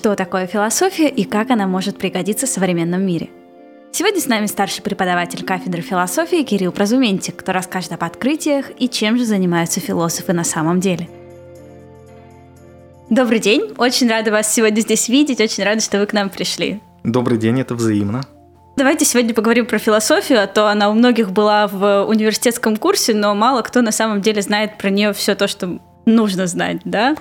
что такое философия и как она может пригодиться в современном мире. Сегодня с нами старший преподаватель кафедры философии Кирилл Прозументик, кто расскажет об открытиях и чем же занимаются философы на самом деле. Добрый день, очень рада вас сегодня здесь видеть, очень рада, что вы к нам пришли. Добрый день, это взаимно. Давайте сегодня поговорим про философию, а то она у многих была в университетском курсе, но мало кто на самом деле знает про нее все то, что нужно знать, да?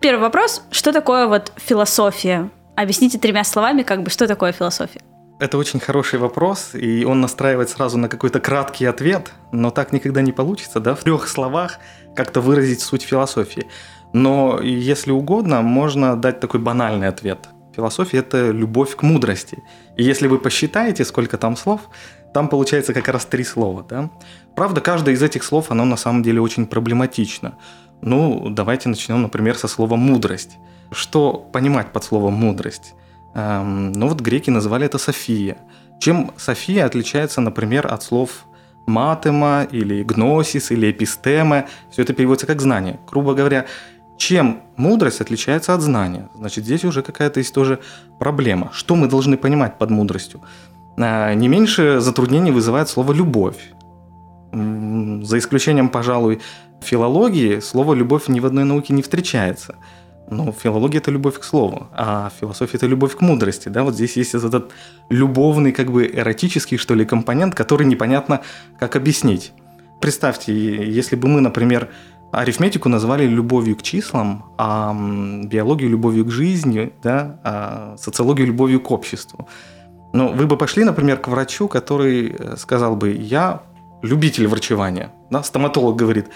Первый вопрос. Что такое вот философия? Объясните тремя словами, как бы, что такое философия? Это очень хороший вопрос, и он настраивает сразу на какой-то краткий ответ, но так никогда не получится, да, в трех словах как-то выразить суть философии. Но если угодно, можно дать такой банальный ответ. Философия – это любовь к мудрости. И если вы посчитаете, сколько там слов, там получается как раз три слова. Да? Правда, каждое из этих слов, оно на самом деле очень проблематично. Ну, давайте начнем, например, со слова «мудрость». Что понимать под словом «мудрость»? Эм, ну вот греки называли это «софия». Чем «софия» отличается, например, от слов «матема» или «гносис» или «эпистема»? Все это переводится как «знание». Грубо говоря, чем мудрость отличается от знания? Значит, здесь уже какая-то есть тоже проблема. Что мы должны понимать под мудростью? Э, не меньше затруднений вызывает слово «любовь». За исключением, пожалуй, филологии, слово «любовь» ни в одной науке не встречается. Но филология – это любовь к слову, а философия – это любовь к мудрости. Да? Вот здесь есть этот любовный, как бы эротический, что ли, компонент, который непонятно, как объяснить. Представьте, если бы мы, например, арифметику назвали любовью к числам, а биологию – любовью к жизни, да? а социологию – любовью к обществу. Но вы бы пошли, например, к врачу, который э, сказал бы, я любитель врачевания. Да? Стоматолог говорит,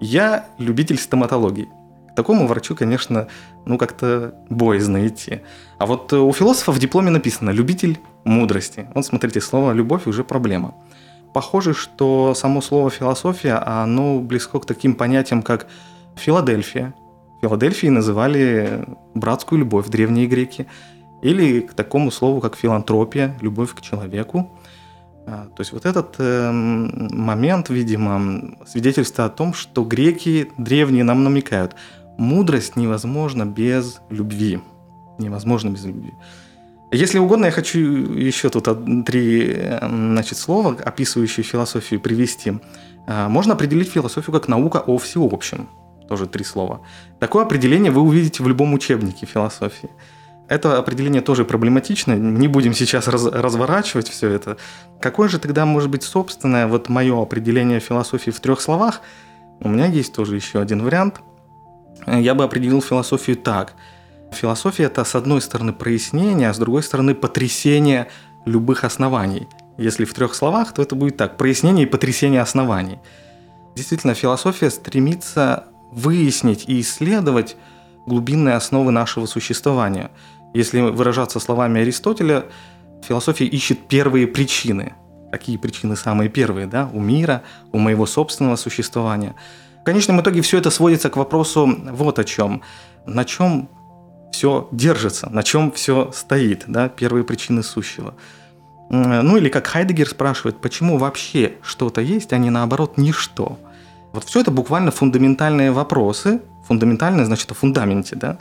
я любитель стоматологии. К такому врачу, конечно, ну как-то боязно идти. А вот э, у философа в дипломе написано «любитель мудрости». Вот смотрите, слово «любовь» уже проблема. Похоже, что само слово «философия», оно близко к таким понятиям, как «Филадельфия». Филадельфией называли братскую любовь древние греки. Или к такому слову, как филантропия, любовь к человеку – то есть вот этот э, момент, видимо, свидетельствует о том, что греки древние нам намекают, мудрость невозможна без любви. Невозможно без любви. Если угодно, я хочу еще тут три значит, слова, описывающие философию, привести. А, можно определить философию как наука о всеобщем. Тоже три слова. Такое определение вы увидите в любом учебнике философии. Это определение тоже проблематично, не будем сейчас раз, разворачивать все это. Какое же тогда может быть собственное вот мое определение философии в трех словах? У меня есть тоже еще один вариант. Я бы определил философию так. Философия – это, с одной стороны, прояснение, а с другой стороны, потрясение любых оснований. Если в трех словах, то это будет так – прояснение и потрясение оснований. Действительно, философия стремится выяснить и исследовать глубинные основы нашего существования – если выражаться словами Аристотеля, философия ищет первые причины. Какие причины самые первые, да, у мира, у моего собственного существования. В конечном итоге все это сводится к вопросу вот о чем. На чем все держится, на чем все стоит, да, первые причины сущего. Ну или как Хайдегер спрашивает, почему вообще что-то есть, а не наоборот ничто. Вот все это буквально фундаментальные вопросы, фундаментальные значит о фундаменте, да,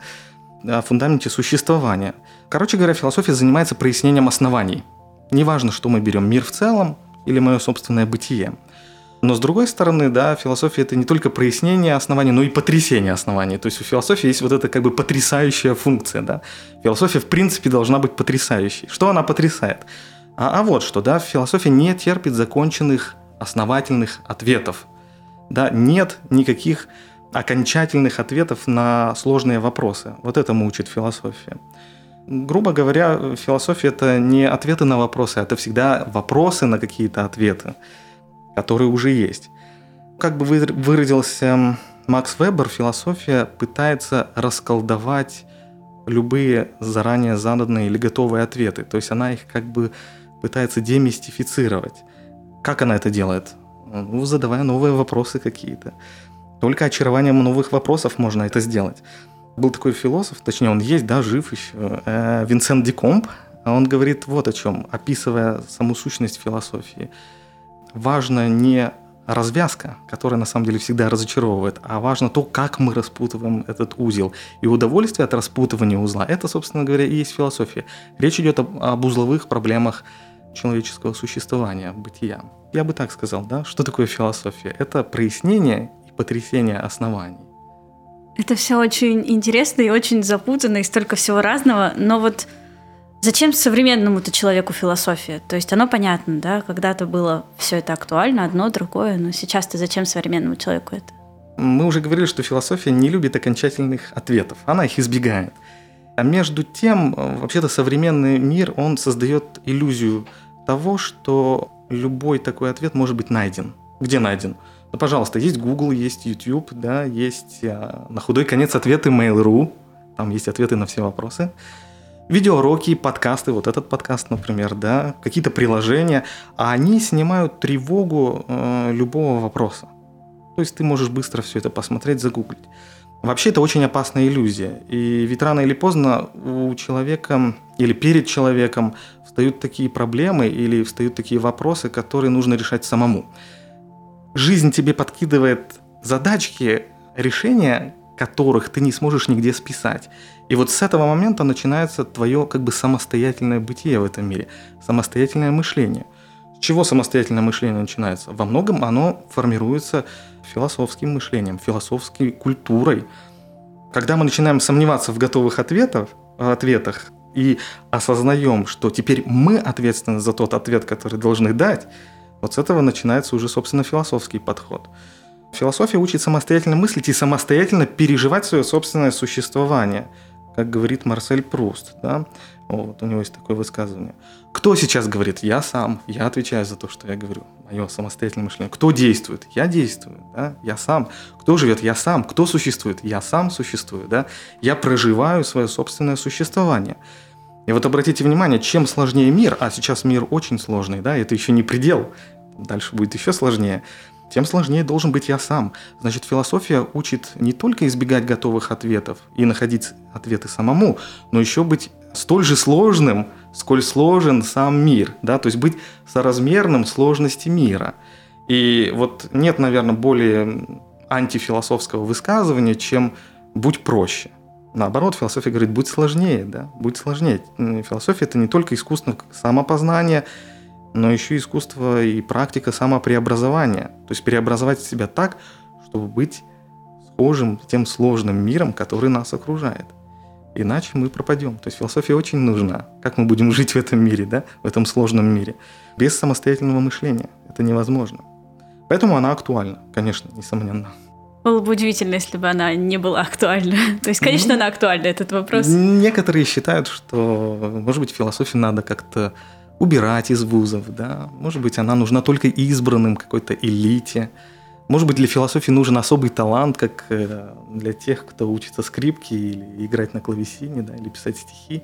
о фундаменте существования. Короче говоря, философия занимается прояснением оснований. Неважно, что мы берем, мир в целом или мое собственное бытие. Но с другой стороны, да, философия это не только прояснение оснований, но и потрясение оснований. То есть у философии есть вот эта как бы потрясающая функция, да. Философия в принципе должна быть потрясающей. Что она потрясает? А, а вот что, да, философия не терпит законченных основательных ответов. Да, нет никаких окончательных ответов на сложные вопросы. Вот этому учит философия. Грубо говоря, философия это не ответы на вопросы, это всегда вопросы на какие-то ответы, которые уже есть. Как бы выразился Макс Вебер, философия пытается расколдовать любые заранее заданные или готовые ответы. То есть она их как бы пытается демистифицировать. Как она это делает? Ну, задавая новые вопросы какие-то. Только очарованием новых вопросов можно это сделать. Был такой философ, точнее он есть, да, жив еще, э, Винсент Дикомп, а он говорит вот о чем, описывая саму сущность философии. Важно не развязка, которая на самом деле всегда разочаровывает, а важно то, как мы распутываем этот узел. И удовольствие от распутывания узла – это, собственно говоря, и есть философия. Речь идет об, об узловых проблемах человеческого существования, бытия. Я бы так сказал, да? Что такое философия? Это прояснение потрясение оснований. Это все очень интересно и очень запутанно, и столько всего разного, но вот Зачем современному-то человеку философия? То есть оно понятно, да, когда-то было все это актуально, одно, другое, но сейчас-то зачем современному человеку это? Мы уже говорили, что философия не любит окончательных ответов, она их избегает. А между тем, вообще-то современный мир, он создает иллюзию того, что любой такой ответ может быть найден. Где найден? Ну, пожалуйста, есть Google, есть YouTube, да, есть а, на худой конец ответы Mail.ru, там есть ответы на все вопросы видеоуроки, подкасты, вот этот подкаст, например, да, какие-то приложения, а они снимают тревогу э, любого вопроса. То есть ты можешь быстро все это посмотреть, загуглить. Вообще это очень опасная иллюзия. И ведь рано или поздно у человека или перед человеком встают такие проблемы или встают такие вопросы, которые нужно решать самому. Жизнь тебе подкидывает задачки, решения которых ты не сможешь нигде списать. И вот с этого момента начинается твое как бы самостоятельное бытие в этом мире, самостоятельное мышление. С чего самостоятельное мышление начинается? Во многом оно формируется философским мышлением, философской культурой. Когда мы начинаем сомневаться в готовых ответах, ответах и осознаем, что теперь мы ответственны за тот ответ, который должны дать, вот с этого начинается уже, собственно, философский подход. Философия учит самостоятельно мыслить и самостоятельно переживать свое собственное существование – как говорит Марсель Пруст, да, вот у него есть такое высказывание. Кто сейчас говорит? Я сам, я отвечаю за то, что я говорю, мое самостоятельное мышление. Кто действует? Я действую, да, я сам. Кто живет? Я сам. Кто существует? Я сам существую, да. Я проживаю свое собственное существование. И вот обратите внимание, чем сложнее мир, а сейчас мир очень сложный, да, это еще не предел, дальше будет еще сложнее, тем сложнее должен быть я сам. Значит, философия учит не только избегать готовых ответов и находить ответы самому, но еще быть столь же сложным, сколь сложен сам мир, да, то есть быть соразмерным сложности мира. И вот нет, наверное, более антифилософского высказывания, чем «будь проще». Наоборот, философия говорит «будь сложнее», да, «будь сложнее». Философия – это не только искусство самопознания, но еще искусство и практика самопреобразования. То есть преобразовать себя так, чтобы быть схожим тем сложным миром, который нас окружает. Иначе мы пропадем. То есть философия очень нужна. Как мы будем жить в этом мире, да, в этом сложном мире? Без самостоятельного мышления. Это невозможно. Поэтому она актуальна, конечно, несомненно. Было бы удивительно, если бы она не была актуальна. То есть, конечно, ну, она актуальна, этот вопрос. Некоторые считают, что, может быть, философию надо как-то убирать из вузов, да. Может быть, она нужна только избранным какой-то элите. Может быть, для философии нужен особый талант, как э, для тех, кто учится скрипке или играть на клавесине, да, или писать стихи.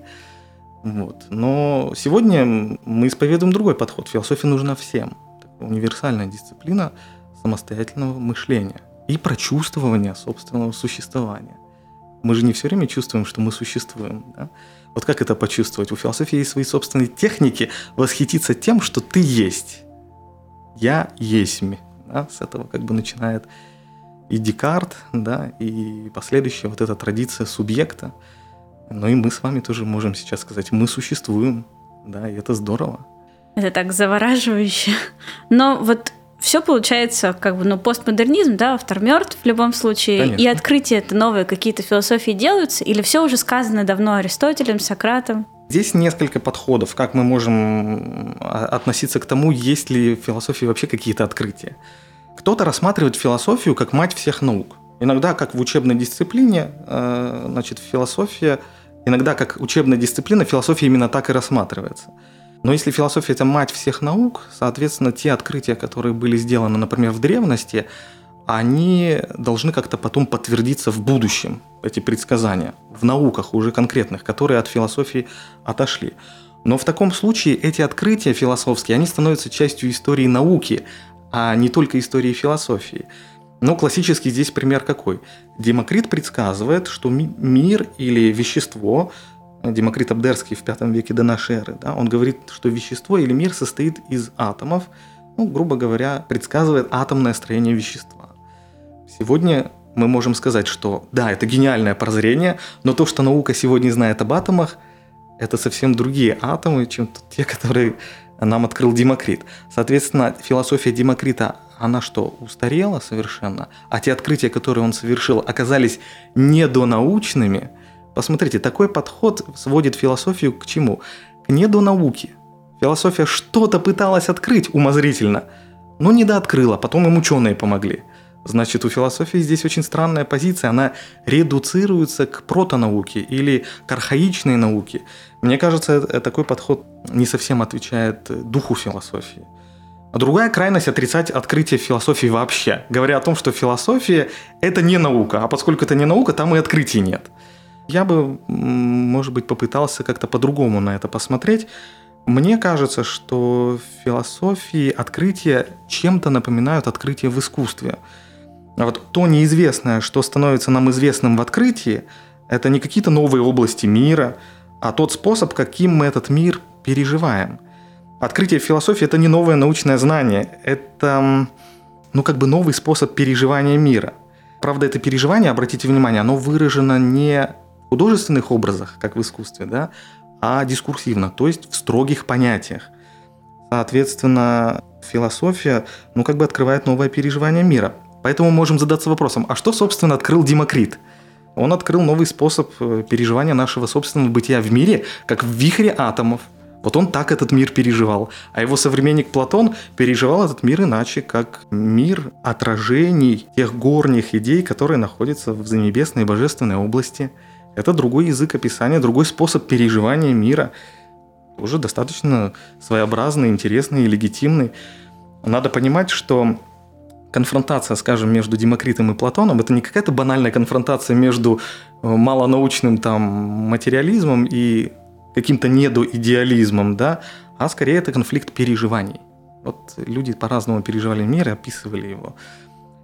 Вот. Но сегодня мы исповедуем другой подход. Философия нужна всем. Универсальная дисциплина самостоятельного мышления и прочувствования собственного существования. Мы же не все время чувствуем, что мы существуем. Да? Вот как это почувствовать? У философии есть свои собственные техники восхититься тем, что ты есть. Я есть. Да? С этого как бы начинает и Декарт, да, и последующая вот эта традиция субъекта. Ну и мы с вами тоже можем сейчас сказать, мы существуем, да, и это здорово. Это так завораживающе. Но вот все получается как бы, ну, постмодернизм, да, автор мертв в любом случае, Конечно. и открытия это новые какие-то философии делаются, или все уже сказано давно Аристотелем, Сократом? Здесь несколько подходов, как мы можем а, относиться к тому, есть ли в философии вообще какие-то открытия. Кто-то рассматривает философию как мать всех наук. Иногда, как в учебной дисциплине, э, значит, философия, иногда как учебная дисциплина, философия именно так и рассматривается – но если философия – это мать всех наук, соответственно, те открытия, которые были сделаны, например, в древности, они должны как-то потом подтвердиться в будущем, эти предсказания, в науках уже конкретных, которые от философии отошли. Но в таком случае эти открытия философские, они становятся частью истории науки, а не только истории философии. Ну, классический здесь пример какой? Демокрит предсказывает, что мир или вещество Демокрит Абдерский в V веке до нашей эры, да, он говорит, что вещество или мир состоит из атомов, ну, грубо говоря, предсказывает атомное строение вещества. Сегодня мы можем сказать, что да, это гениальное прозрение, но то, что наука сегодня знает об атомах, это совсем другие атомы, чем те, которые нам открыл Демокрит. Соответственно, философия Демокрита, она что, устарела совершенно? А те открытия, которые он совершил, оказались недонаучными? Посмотрите, такой подход сводит философию к чему? К недонауке. Философия что-то пыталась открыть умозрительно, но недооткрыла, потом им ученые помогли. Значит, у философии здесь очень странная позиция, она редуцируется к протонауке или к архаичной науке. Мне кажется, такой подход не совсем отвечает духу философии. А другая крайность – отрицать открытие философии вообще, говоря о том, что философия – это не наука, а поскольку это не наука, там и открытий нет. Я бы, может быть, попытался как-то по-другому на это посмотреть. Мне кажется, что в философии открытия чем-то напоминают открытия в искусстве. А вот то неизвестное, что становится нам известным в открытии, это не какие-то новые области мира, а тот способ, каким мы этот мир переживаем. Открытие философии – это не новое научное знание, это ну, как бы новый способ переживания мира. Правда, это переживание, обратите внимание, оно выражено не художественных образах, как в искусстве, да, а дискурсивно, то есть в строгих понятиях. Соответственно, философия, ну, как бы открывает новое переживание мира. Поэтому можем задаться вопросом, а что, собственно, открыл Демокрит? Он открыл новый способ э, переживания нашего собственного бытия в мире, как в вихре атомов. Вот он так этот мир переживал. А его современник Платон переживал этот мир иначе, как мир отражений тех горних идей, которые находятся в занебесной божественной области – это другой язык описания, другой способ переживания мира. Уже достаточно своеобразный, интересный и легитимный. Надо понимать, что конфронтация, скажем, между Демокритом и Платоном, это не какая-то банальная конфронтация между э, малонаучным там материализмом и каким-то недоидеализмом, да, а скорее это конфликт переживаний. Вот люди по-разному переживали мир и описывали его.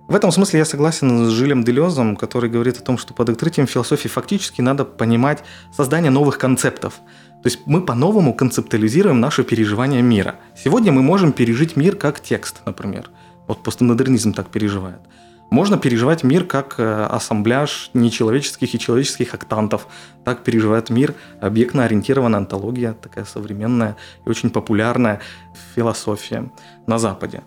В этом смысле я согласен с Жилем Делезом, который говорит о том, что под открытием философии фактически надо понимать создание новых концептов. То есть мы по-новому концептуализируем наше переживание мира. Сегодня мы можем пережить мир как текст, например. Вот постмодернизм так переживает. Можно переживать мир как э, ассамбляж нечеловеческих и человеческих октантов. Так переживает мир объектно-ориентированная антология, такая современная и очень популярная философия на Западе.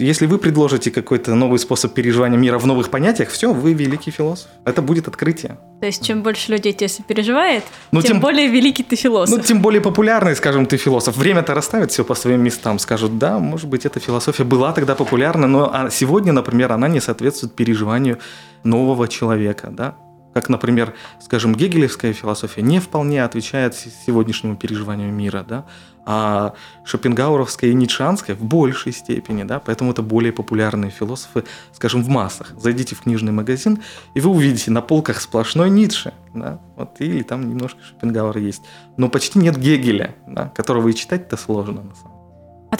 Если вы предложите какой-то новый способ переживания мира в новых понятиях, все, вы великий философ. Это будет открытие. То есть, чем больше людей тебе переживает, ну, тем, тем более великий ты философ. Ну, тем более популярный, скажем, ты философ. Время-то расставит все по своим местам. Скажут, да, может быть, эта философия была тогда популярна, но а сегодня, например, она не соответствует переживанию нового человека, да? Как, например, скажем, гегелевская философия не вполне отвечает сегодняшнему переживанию мира, да? А Шопенгауровская и Ницшанская в большей степени, да, поэтому это более популярные философы, скажем, в массах. Зайдите в книжный магазин, и вы увидите на полках сплошной Ницше, да, вот, или там немножко Шопенгауэра есть, но почти нет Гегеля, да, которого и читать-то сложно на самом деле.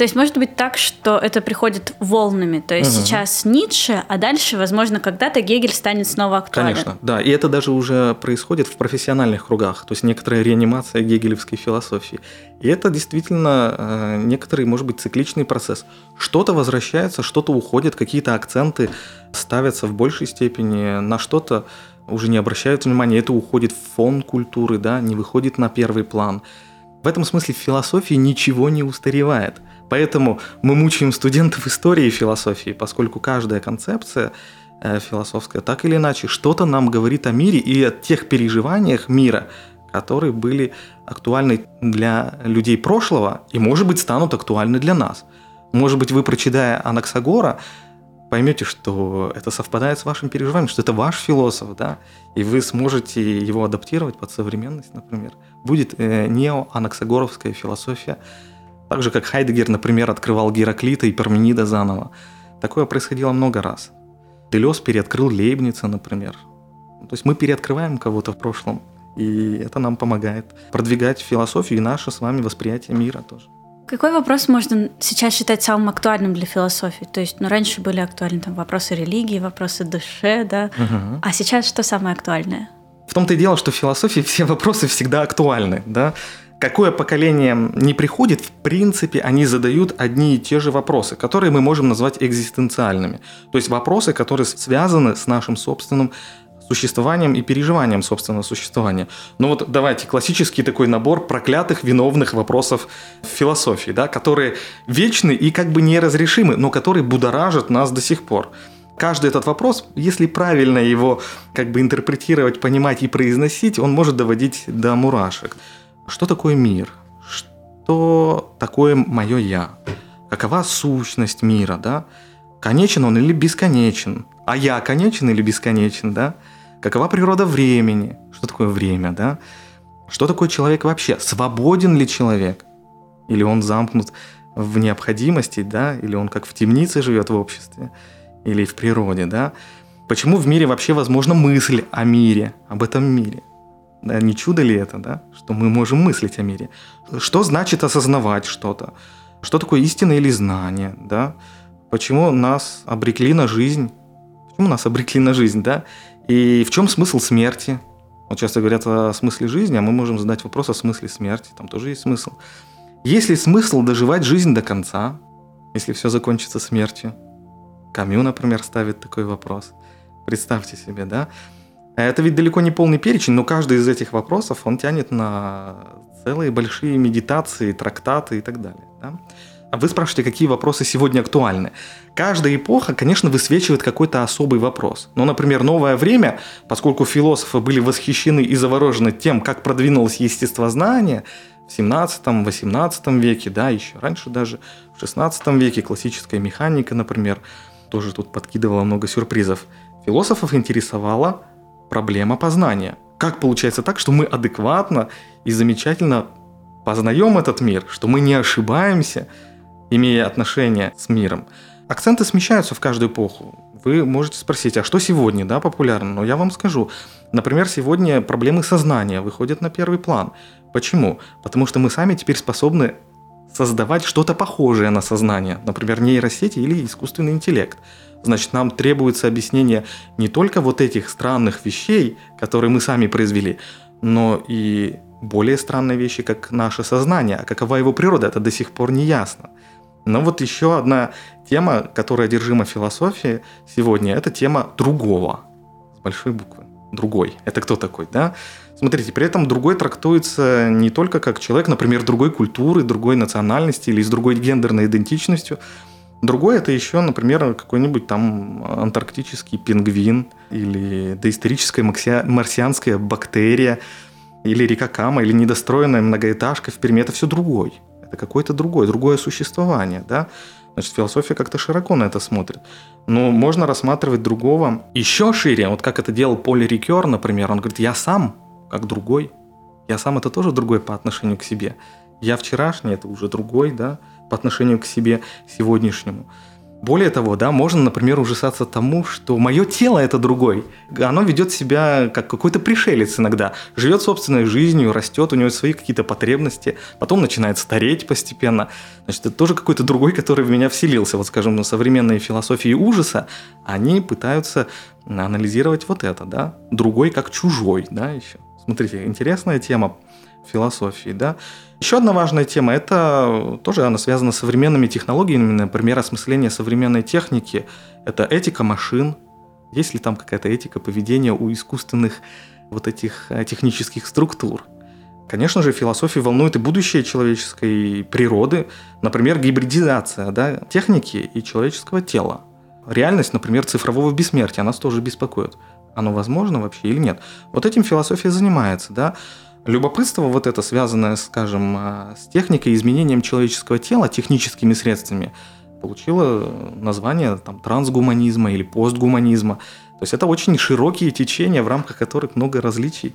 То есть может быть так, что это приходит волнами, то есть угу. сейчас Ницше, а дальше, возможно, когда-то Гегель станет снова актуален. Конечно, да, и это даже уже происходит в профессиональных кругах, то есть некоторая реанимация гегелевской философии. И это действительно э, некоторый, может быть, цикличный процесс. Что-то возвращается, что-то уходит, какие-то акценты ставятся в большей степени, на что-то уже не обращают внимания, это уходит в фон культуры, да, не выходит на первый план. В этом смысле в философии ничего не устаревает – Поэтому мы мучаем студентов истории и философии, поскольку каждая концепция э, философская так или иначе что-то нам говорит о мире и о тех переживаниях мира, которые были актуальны для людей прошлого и, может быть, станут актуальны для нас. Может быть, вы, прочитая Анаксагора, поймете, что это совпадает с вашим переживанием, что это ваш философ, да, и вы сможете его адаптировать под современность, например. Будет э, неоанаксагоровская философия, так же, как Хайдегер, например, открывал Гераклита и Парменида заново. Такое происходило много раз. Делес переоткрыл Лейбница, например. То есть мы переоткрываем кого-то в прошлом, и это нам помогает продвигать философию и наше с вами восприятие мира тоже. Какой вопрос можно сейчас считать самым актуальным для философии? То есть, ну, раньше были актуальны там вопросы религии, вопросы душе, да? Угу. А сейчас что самое актуальное? В том-то и дело, что в философии все вопросы всегда актуальны, да? Какое поколение не приходит, в принципе, они задают одни и те же вопросы, которые мы можем назвать экзистенциальными. То есть вопросы, которые связаны с нашим собственным существованием и переживанием собственного существования. Ну вот давайте, классический такой набор проклятых виновных вопросов в философии, да, которые вечны и как бы неразрешимы, но которые будоражат нас до сих пор. Каждый этот вопрос, если правильно его как бы интерпретировать, понимать и произносить, он может доводить до мурашек. Что такое мир? Что такое мое я? Какова сущность мира, да? Конечен он или бесконечен? А я конечен или бесконечен, да? Какова природа времени? Что такое время, да? Что такое человек вообще? Свободен ли человек? Или он замкнут в необходимости, да? Или он как в темнице живет в обществе? Или в природе, да? Почему в мире вообще возможна мысль о мире, об этом мире? Да, не чудо ли это, да? Что мы можем мыслить о мире? Что значит осознавать что-то? Что такое истина или знание, да? Почему нас обрекли на жизнь? Почему нас обрекли на жизнь, да? И в чем смысл смерти? Вот часто говорят о смысле жизни, а мы можем задать вопрос о смысле смерти. Там тоже есть смысл. Есть ли смысл доживать жизнь до конца, если все закончится смертью? Камю, например, ставит такой вопрос. Представьте себе, да? Это ведь далеко не полный перечень, но каждый из этих вопросов, он тянет на целые большие медитации, трактаты и так далее. Да? А вы спрашиваете, какие вопросы сегодня актуальны. Каждая эпоха, конечно, высвечивает какой-то особый вопрос. Ну, например, новое время, поскольку философы были восхищены и заворожены тем, как продвинулось естествознание в 17-18 веке, да, еще раньше даже, в 16 веке классическая механика, например, тоже тут подкидывала много сюрпризов. Философов интересовала проблема познания. Как получается так, что мы адекватно и замечательно познаем этот мир, что мы не ошибаемся – имея отношение с миром. Акценты смещаются в каждую эпоху. Вы можете спросить, а что сегодня да, популярно? Но я вам скажу. Например, сегодня проблемы сознания выходят на первый план. Почему? Потому что мы сами теперь способны создавать что-то похожее на сознание, например, нейросети или искусственный интеллект. Значит, нам требуется объяснение не только вот этих странных вещей, которые мы сами произвели, но и более странные вещи, как наше сознание. А какова его природа, это до сих пор не ясно. Но вот еще одна тема, которая одержима философией сегодня, это тема другого. С большой буквы. Другой. Это кто такой, да? Смотрите, при этом другой трактуется не только как человек, например, другой культуры, другой национальности или с другой гендерной идентичностью. Другой это еще, например, какой-нибудь там антарктический пингвин или доисторическая марсианская бактерия или река Кама, или недостроенная многоэтажка в Перми. Это все другой это какое-то другое, другое существование, да. Значит, философия как-то широко на это смотрит. Но можно рассматривать другого еще шире. Вот как это делал Поль Рикер, например. Он говорит, я сам как другой. Я сам это тоже другой по отношению к себе. Я вчерашний, это уже другой, да, по отношению к себе сегодняшнему. Более того, да, можно, например, ужасаться тому, что мое тело это другой. Оно ведет себя как какой-то пришелец иногда. Живет собственной жизнью, растет, у него свои какие-то потребности, потом начинает стареть постепенно. Значит, это тоже какой-то другой, который в меня вселился. Вот, скажем, на современные философии ужаса, они пытаются анализировать вот это, да. Другой как чужой, да, еще. Смотрите, интересная тема философии, да. Еще одна важная тема, это тоже она связана с современными технологиями, например, осмысление современной техники. Это этика машин. Есть ли там какая-то этика поведения у искусственных вот этих э, технических структур? Конечно же, философия волнует и будущее человеческой природы, например, гибридизация да, техники и человеческого тела. Реальность, например, цифрового бессмертия нас тоже беспокоит. Оно возможно вообще или нет? Вот этим философия занимается, да. Любопытство вот это, связанное, скажем, а, с техникой, изменением человеческого тела техническими средствами, получило название там, трансгуманизма или постгуманизма. То есть это очень широкие течения, в рамках которых много различий.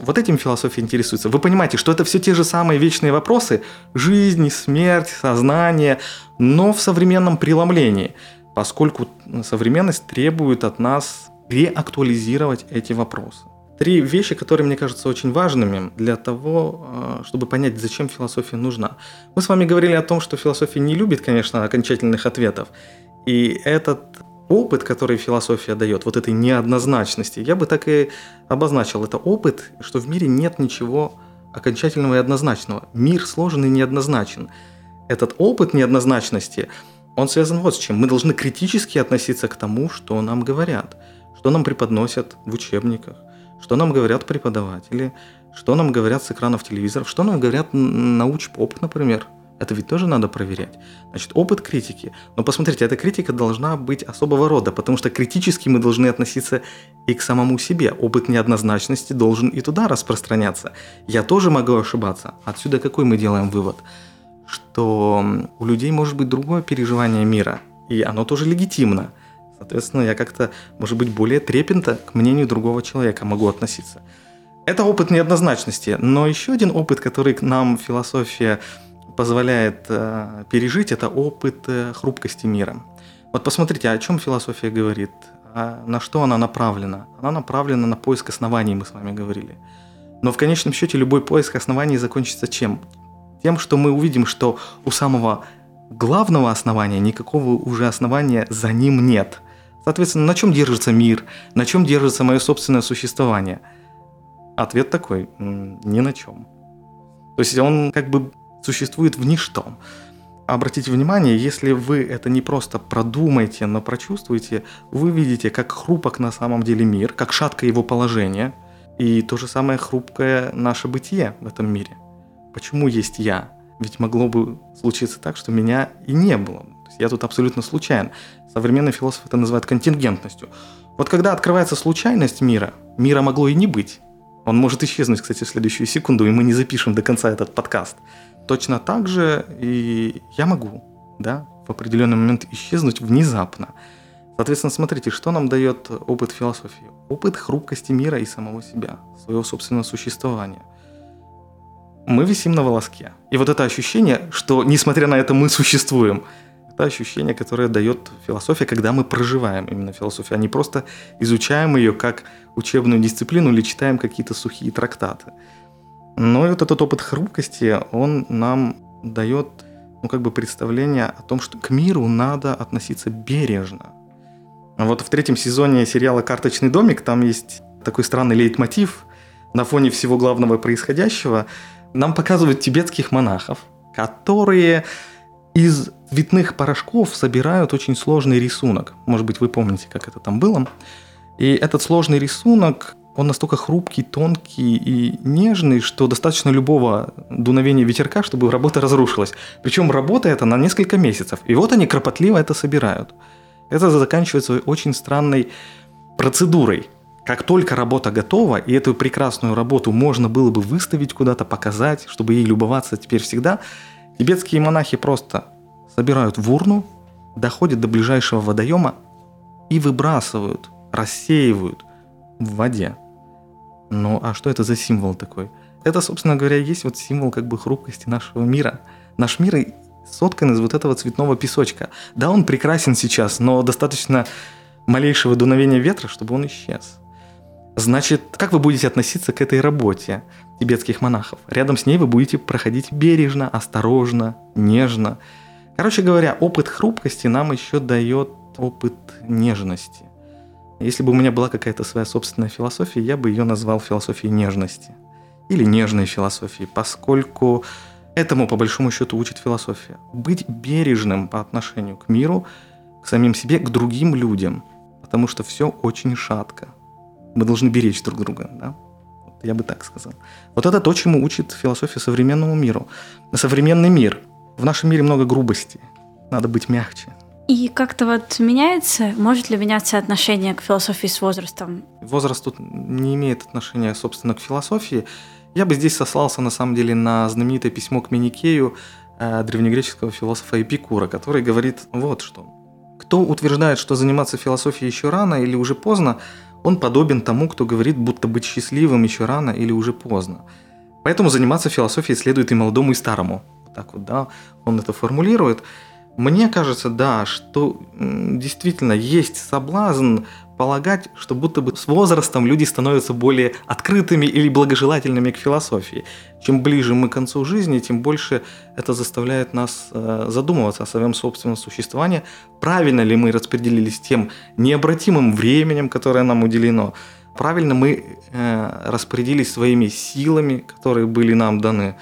Вот этим философия интересуется. Вы понимаете, что это все те же самые вечные вопросы – жизнь, смерть, сознание, но в современном преломлении, поскольку современность требует от нас реактуализировать эти вопросы. Три вещи, которые мне кажутся очень важными для того, э, чтобы понять, зачем философия нужна. Мы с вами говорили о том, что философия не любит, конечно, окончательных ответов. И этот опыт, который философия дает, вот этой неоднозначности, я бы так и обозначил. Это опыт, что в мире нет ничего окончательного и однозначного. Мир сложен и неоднозначен. Этот опыт неоднозначности, он связан вот с чем. Мы должны критически относиться к тому, что нам говорят, что нам преподносят в учебниках, что нам говорят преподаватели, что нам говорят с экранов телевизоров, что нам говорят научпоп, например – это ведь тоже надо проверять. Значит, опыт критики. Но посмотрите, эта критика должна быть особого рода, потому что критически мы должны относиться и к самому себе. Опыт неоднозначности должен и туда распространяться. Я тоже могу ошибаться. Отсюда какой мы делаем вывод? Что у людей может быть другое переживание мира, и оно тоже легитимно. Соответственно, я как-то, может быть, более трепетно к мнению другого человека могу относиться. Это опыт неоднозначности, но еще один опыт, который к нам философия позволяет э, пережить, это опыт э, хрупкости мира. Вот посмотрите, о чем философия говорит, а на что она направлена. Она направлена на поиск оснований, мы с вами говорили. Но в конечном счете любой поиск оснований закончится чем? Тем, что мы увидим, что у самого главного основания никакого уже основания за ним нет. Соответственно, на чем держится мир, на чем держится мое собственное существование? Ответ такой, ни на чем. То есть он как бы существует в ничто. Обратите внимание, если вы это не просто продумаете, но прочувствуете, вы видите, как хрупок на самом деле мир, как шатко его положение, и то же самое хрупкое наше бытие в этом мире. Почему есть я? Ведь могло бы случиться так, что меня и не было. Есть я тут абсолютно случайен. Современный философ это называет контингентностью. Вот когда открывается случайность мира, мира могло и не быть. Он может исчезнуть, кстати, в следующую секунду, и мы не запишем до конца этот подкаст. Точно так же и я могу, да, в определенный момент исчезнуть внезапно. Соответственно, смотрите, что нам дает опыт философии? Опыт хрупкости мира и самого себя, своего собственного существования. Мы висим на волоске. И вот это ощущение, что несмотря на это мы существуем, это ощущение, которое дает философия, когда мы проживаем именно философию, а не просто изучаем ее как учебную дисциплину или читаем какие-то сухие трактаты. Но и вот этот опыт хрупкости, он нам дает ну, как бы представление о том, что к миру надо относиться бережно. Вот в третьем сезоне сериала «Карточный домик» там есть такой странный лейтмотив на фоне всего главного происходящего. Нам показывают тибетских монахов, которые из цветных порошков собирают очень сложный рисунок. Может быть, вы помните, как это там было. И этот сложный рисунок он настолько хрупкий, тонкий и нежный, что достаточно любого дуновения ветерка, чтобы работа разрушилась. Причем работа это на несколько месяцев. И вот они кропотливо это собирают. Это заканчивается очень странной процедурой. Как только работа готова, и эту прекрасную работу можно было бы выставить куда-то, показать, чтобы ей любоваться теперь всегда, тибетские монахи просто собирают в урну, доходят до ближайшего водоема и выбрасывают, рассеивают в воде. Ну а что это за символ такой? Это, собственно говоря, есть вот символ как бы хрупкости нашего мира. Наш мир соткан из вот этого цветного песочка. Да, он прекрасен сейчас, но достаточно малейшего дуновения ветра, чтобы он исчез. Значит, как вы будете относиться к этой работе тибетских монахов? Рядом с ней вы будете проходить бережно, осторожно, нежно. Короче говоря, опыт хрупкости нам еще дает опыт нежности. Если бы у меня была какая-то своя собственная философия, я бы ее назвал философией нежности. Или нежной философией, поскольку этому, по большому счету, учит философия. Быть бережным по отношению к миру, к самим себе, к другим людям. Потому что все очень шатко. Мы должны беречь друг друга. Да? Я бы так сказал. Вот это то, чему учит философия современному миру. Современный мир. В нашем мире много грубости. Надо быть мягче. И как-то вот меняется, может ли меняться отношение к философии с возрастом? Возраст тут не имеет отношения, собственно, к философии. Я бы здесь сослался, на самом деле, на знаменитое письмо к Миникею э, древнегреческого философа Эпикура, который говорит вот что. Кто утверждает, что заниматься философией еще рано или уже поздно, он подобен тому, кто говорит, будто быть счастливым еще рано или уже поздно. Поэтому заниматься философией следует и молодому, и старому. Так вот, да, он это формулирует. Мне кажется, да, что действительно есть соблазн полагать, что будто бы с возрастом люди становятся более открытыми или благожелательными к философии. Чем ближе мы к концу жизни, тем больше это заставляет нас э, задумываться о своем собственном существовании, правильно ли мы распределились тем необратимым временем, которое нам уделено, правильно мы э, распорядились своими силами, которые были нам даны,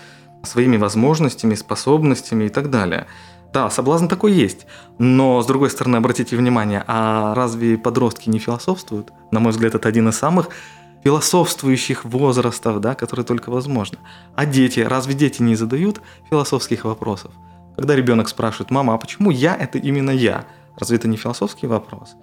своими возможностями, способностями и так далее. Да, соблазн такой есть. Но, с другой стороны, обратите внимание, а разве подростки не философствуют? На мой взгляд, это один из самых философствующих возрастов, да, которые только возможно. А дети, разве дети не задают философских вопросов? Когда ребенок спрашивает, мама, а почему я – это именно я? Разве это не философский вопрос?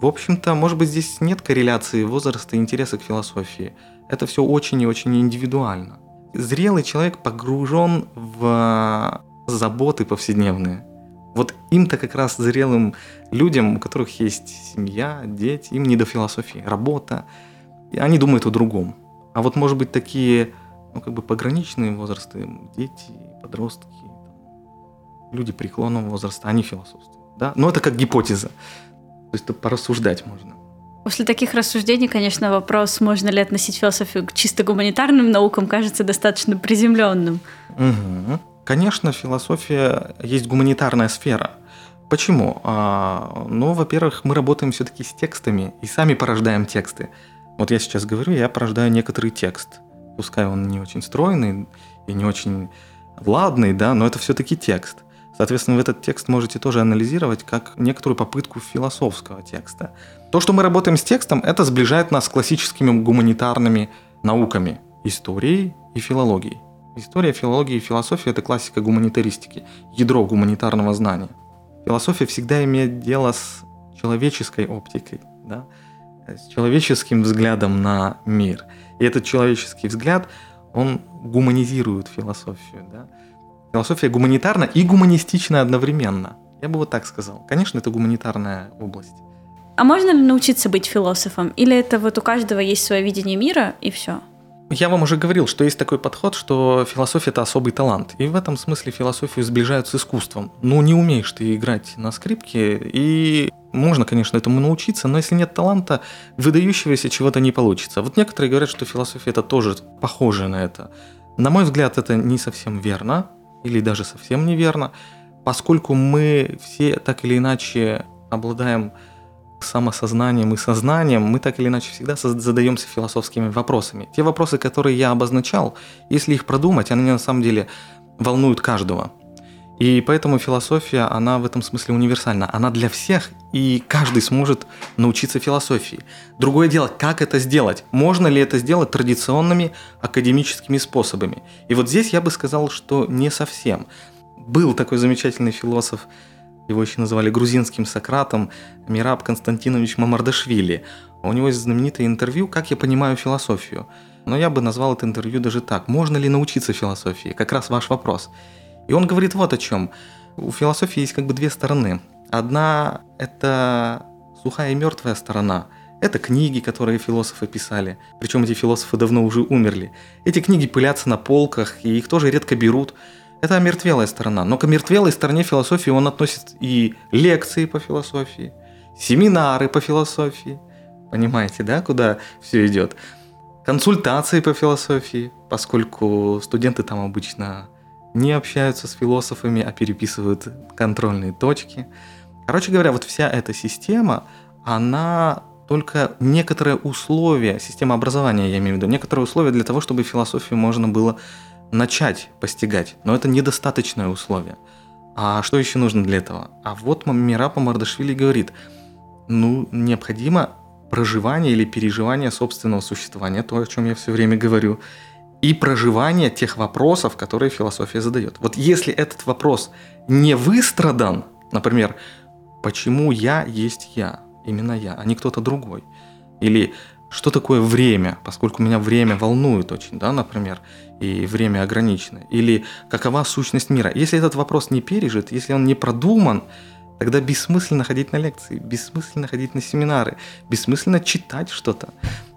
В общем-то, может быть, здесь нет корреляции возраста и интереса к философии. Это все очень и очень индивидуально. Зрелый человек погружен в заботы повседневные. Вот им-то как раз зрелым людям, у которых есть семья, дети, им не до философии, работа, и они думают о другом. А вот, может быть, такие, ну, как бы пограничные возрасты, дети, подростки, люди преклонного возраста, они философствуют. Да? Но это как гипотеза. То есть это порассуждать можно. После таких рассуждений, конечно, вопрос, можно ли относить философию к чисто гуманитарным наукам, кажется достаточно приземленным. Угу. Конечно, философия есть гуманитарная сфера. Почему? А, ну, во-первых, мы работаем все-таки с текстами и сами порождаем тексты. Вот я сейчас говорю, я порождаю некоторый текст. Пускай он не очень стройный и не очень ладный, да, но это все-таки текст. Соответственно, вы этот текст можете тоже анализировать как некоторую попытку философского текста. То, что мы работаем с текстом, это сближает нас с классическими гуманитарными науками – историей и филологией. История, филология и философия – это классика гуманитаристики, ядро гуманитарного знания. Философия всегда имеет дело с человеческой оптикой, да? с человеческим взглядом на мир. И этот человеческий взгляд, он гуманизирует философию. Да? Философия гуманитарна и гуманистична одновременно. Я бы вот так сказал. Конечно, это гуманитарная область. А можно ли научиться быть философом? Или это вот у каждого есть свое видение мира и все? Я вам уже говорил, что есть такой подход, что философия – это особый талант. И в этом смысле философию сближают с искусством. Ну, не умеешь ты играть на скрипке, и можно, конечно, этому научиться, но если нет таланта, выдающегося чего-то не получится. Вот некоторые говорят, что философия – это тоже похоже на это. На мой взгляд, это не совсем верно, или даже совсем неверно, поскольку мы все так или иначе обладаем самосознанием и сознанием, мы так или иначе всегда задаемся философскими вопросами. Те вопросы, которые я обозначал, если их продумать, они на самом деле волнуют каждого. И поэтому философия, она в этом смысле универсальна. Она для всех, и каждый сможет научиться философии. Другое дело, как это сделать? Можно ли это сделать традиционными академическими способами? И вот здесь я бы сказал, что не совсем. Был такой замечательный философ его еще называли грузинским Сократом, Мираб Константинович Мамардашвили. У него есть знаменитое интервью «Как я понимаю философию». Но я бы назвал это интервью даже так. Можно ли научиться философии? Как раз ваш вопрос. И он говорит вот о чем. У философии есть как бы две стороны. Одна – это сухая и мертвая сторона. Это книги, которые философы писали. Причем эти философы давно уже умерли. Эти книги пылятся на полках, и их тоже редко берут. Это омертвелая сторона. Но к омертвелой стороне философии он относит и лекции по философии, семинары по философии. Понимаете, да, куда все идет? Консультации по философии, поскольку студенты там обычно не общаются с философами, а переписывают контрольные точки. Короче говоря, вот вся эта система, она только некоторые условия, система образования, я имею в виду, некоторые условия для того, чтобы философию можно было начать постигать, но это недостаточное условие. А что еще нужно для этого? А вот Мирапа Мардашвили говорит, ну, необходимо проживание или переживание собственного существования, то, о чем я все время говорю, и проживание тех вопросов, которые философия задает. Вот если этот вопрос не выстрадан, например, почему я есть я, именно я, а не кто-то другой, или что такое время, поскольку меня время волнует очень, да, например, и время ограничено, или какова сущность мира. Если этот вопрос не пережит, если он не продуман, тогда бессмысленно ходить на лекции, бессмысленно ходить на семинары, бессмысленно читать что-то.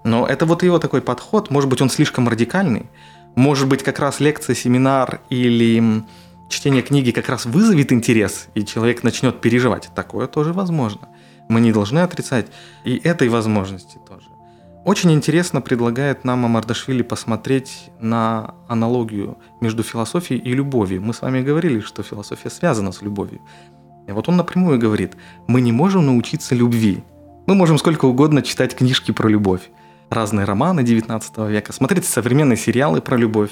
Но это вот его такой подход, может быть, он слишком радикальный, может быть, как раз лекция, семинар или чтение книги как раз вызовет интерес, и человек начнет переживать. Такое тоже возможно. Мы не должны отрицать и этой возможности тоже. Очень интересно предлагает нам Амардашвили посмотреть на аналогию между философией и любовью. Мы с вами говорили, что философия связана с любовью. И вот он напрямую говорит, мы не можем научиться любви, Мы можем сколько угодно читать книжки про любовь, разные романы 19 века, смотреть современные сериалы про любовь.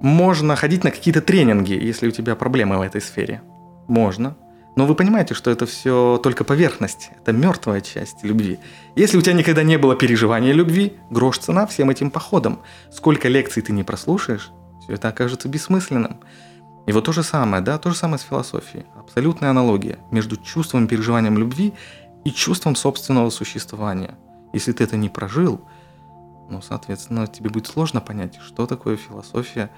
Можно ходить на какие-то тренинги, если у тебя проблемы в этой сфере. Можно. Но вы понимаете, что это все только поверхность, это мертвая часть любви. Если у тебя никогда не было переживания любви, грош цена всем этим походам. Сколько лекций ты не прослушаешь, все это окажется бессмысленным. И вот то же самое, да, то же самое с философией. Абсолютная аналогия между чувством и переживанием любви и чувством собственного существования. Если ты это не прожил, ну, соответственно, тебе будет сложно понять, что такое философия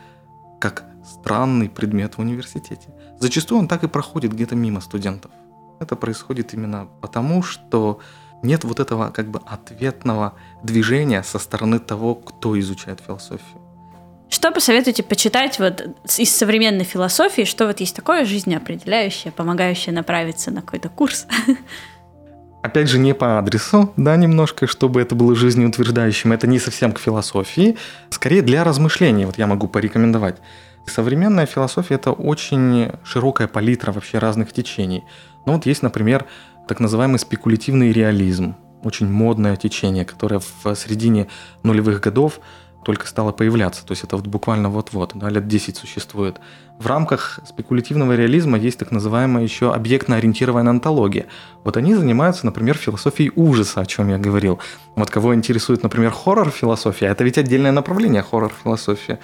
как странный предмет в университете. Зачастую он так и проходит где-то мимо студентов. Это происходит именно потому, что нет вот этого как бы ответного движения со стороны того, кто изучает философию. Что посоветуете почитать вот из современной философии, что вот есть такое жизнеопределяющее, помогающее направиться на какой-то курс? Опять же, не по адресу, да, немножко, чтобы это было жизнеутверждающим. Это не совсем к философии, скорее для размышлений, вот я могу порекомендовать. Современная философия – это очень широкая палитра вообще разных течений. Ну вот есть, например, так называемый спекулятивный реализм, очень модное течение, которое в середине нулевых годов только стало появляться. То есть это вот буквально вот-вот, да, лет 10 существует. В рамках спекулятивного реализма есть так называемая еще объектно-ориентированная антология. Вот они занимаются, например, философией ужаса, о чем я говорил. Вот кого интересует, например, хоррор-философия, это ведь отдельное направление хоррор-философия.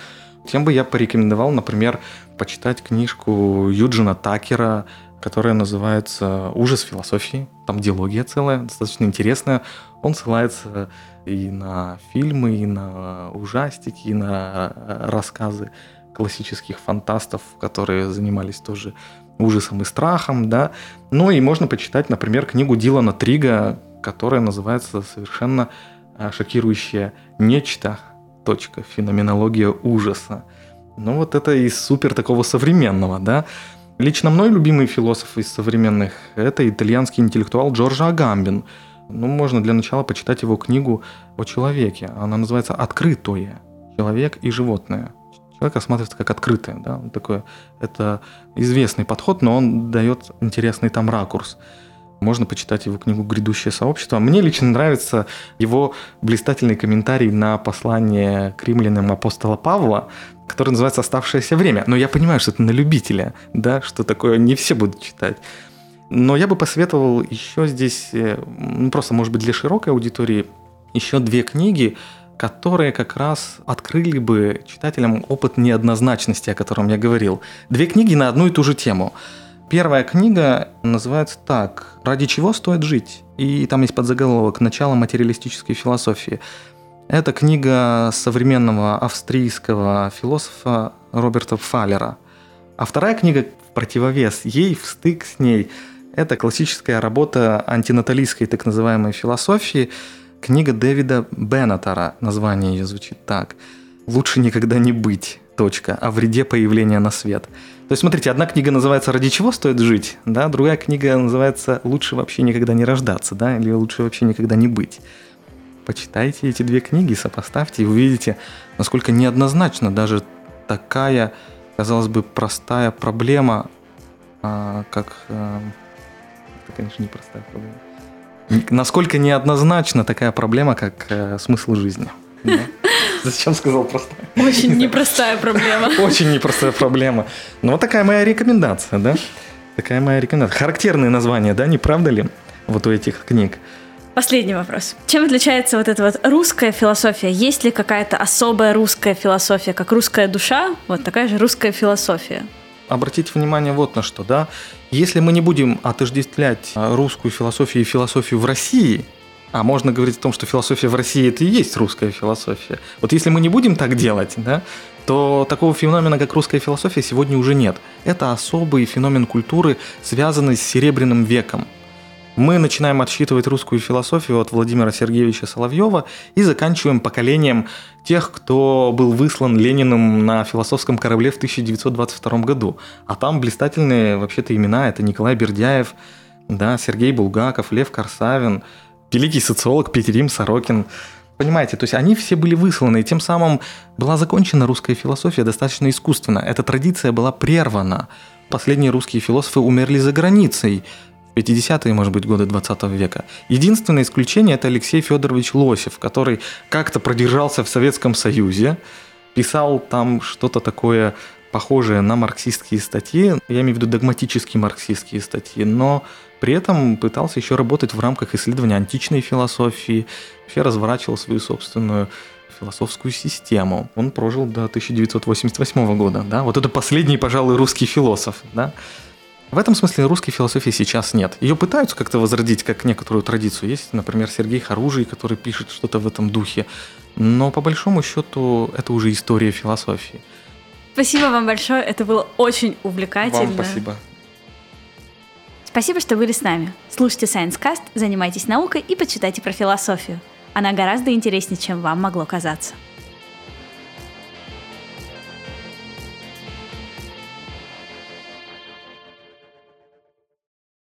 Тем бы я порекомендовал, например, почитать книжку Юджина Такера, которая называется «Ужас философии». Там диалогия целая, достаточно интересная. Он ссылается и на фильмы, и на ужастики, и на э, рассказы классических фантастов, которые занимались тоже ужасом и страхом, да. Ну и можно почитать, например, книгу Дилана Трига, которая называется совершенно э, шокирующее «Нечто. Точка. Феноменология ужаса». Ну вот это из супер такого современного, да. Лично мной любимый философ из современных – это итальянский интеллектуал Джорджо Агамбин – ну, можно для начала почитать его книгу о человеке. Она называется «Открытое. Человек и животное». Человек рассматривается как открытое. Да? Он такой, это известный подход, но он дает интересный там ракурс. Можно почитать его книгу «Грядущее сообщество». Мне лично нравится его блистательный комментарий на послание к римлянам апостола Павла, который называется «Оставшееся время». Но я понимаю, что это на любителя, да, что такое не все будут читать. Но я бы посоветовал еще здесь, э, ну, просто, может быть, для широкой аудитории, еще две книги, которые как раз открыли бы читателям опыт неоднозначности, о котором я говорил. Две книги на одну и ту же тему. Первая книга называется так «Ради чего стоит жить?» И там есть подзаголовок «Начало материалистической философии». Это книга современного австрийского философа Роберта Фаллера. А вторая книга в противовес ей, в стык с ней – это классическая работа антинаталистской так называемой философии, книга Дэвида Беннетера, название ее звучит так. «Лучше никогда не быть. Точка. О вреде появления на свет». То есть, смотрите, одна книга называется «Ради чего стоит жить?», да, другая книга называется «Лучше вообще никогда не рождаться», да, или «Лучше вообще никогда не быть». Почитайте эти две книги, сопоставьте и увидите, насколько неоднозначно даже такая, казалось бы, простая проблема, а, как а, это, конечно, непростая проблема. Насколько неоднозначна такая проблема, как э, смысл жизни. Да? Зачем сказал простая? Очень непростая проблема. Очень непростая проблема. Ну, вот такая моя рекомендация, да? Такая моя рекомендация. Характерные названия, да, не правда ли? Вот у этих книг. Последний вопрос. Чем отличается вот эта вот русская философия? Есть ли какая-то особая русская философия, как русская душа? Вот такая же русская философия обратите внимание вот на что, да, если мы не будем отождествлять а, русскую философию и философию в России, а можно говорить о том, что философия в России это и есть русская философия. Вот если мы не будем так делать, да, то такого феномена, как русская философия, сегодня уже нет. Это особый феномен культуры, связанный с Серебряным веком. Мы начинаем отсчитывать русскую философию от Владимира Сергеевича Соловьева и заканчиваем поколением тех, кто был выслан Лениным на философском корабле в 1922 году. А там блистательные вообще-то имена. Это Николай Бердяев, да, Сергей Булгаков, Лев Корсавин, великий социолог Петерим Сорокин. Понимаете, то есть они все были высланы, и тем самым была закончена русская философия достаточно искусственно. Эта традиция была прервана. Последние русские философы умерли за границей 50-е, может быть, годы 20 века. Единственное исключение – это Алексей Федорович Лосев, который как-то продержался в Советском Союзе, писал там что-то такое похожее на марксистские статьи, я имею в виду догматические марксистские статьи, но при этом пытался еще работать в рамках исследования античной философии, вообще разворачивал свою собственную философскую систему. Он прожил до 1988 года, да, вот это последний, пожалуй, русский философ, да. В этом смысле русской философии сейчас нет. Ее пытаются как-то возродить, как некоторую традицию. Есть, например, Сергей Харужий, который пишет что-то в этом духе. Но по большому счету это уже история философии. Спасибо вам большое, это было очень увлекательно. Вам спасибо. Спасибо, что были с нами. Слушайте Science Cast, занимайтесь наукой и почитайте про философию. Она гораздо интереснее, чем вам могло казаться.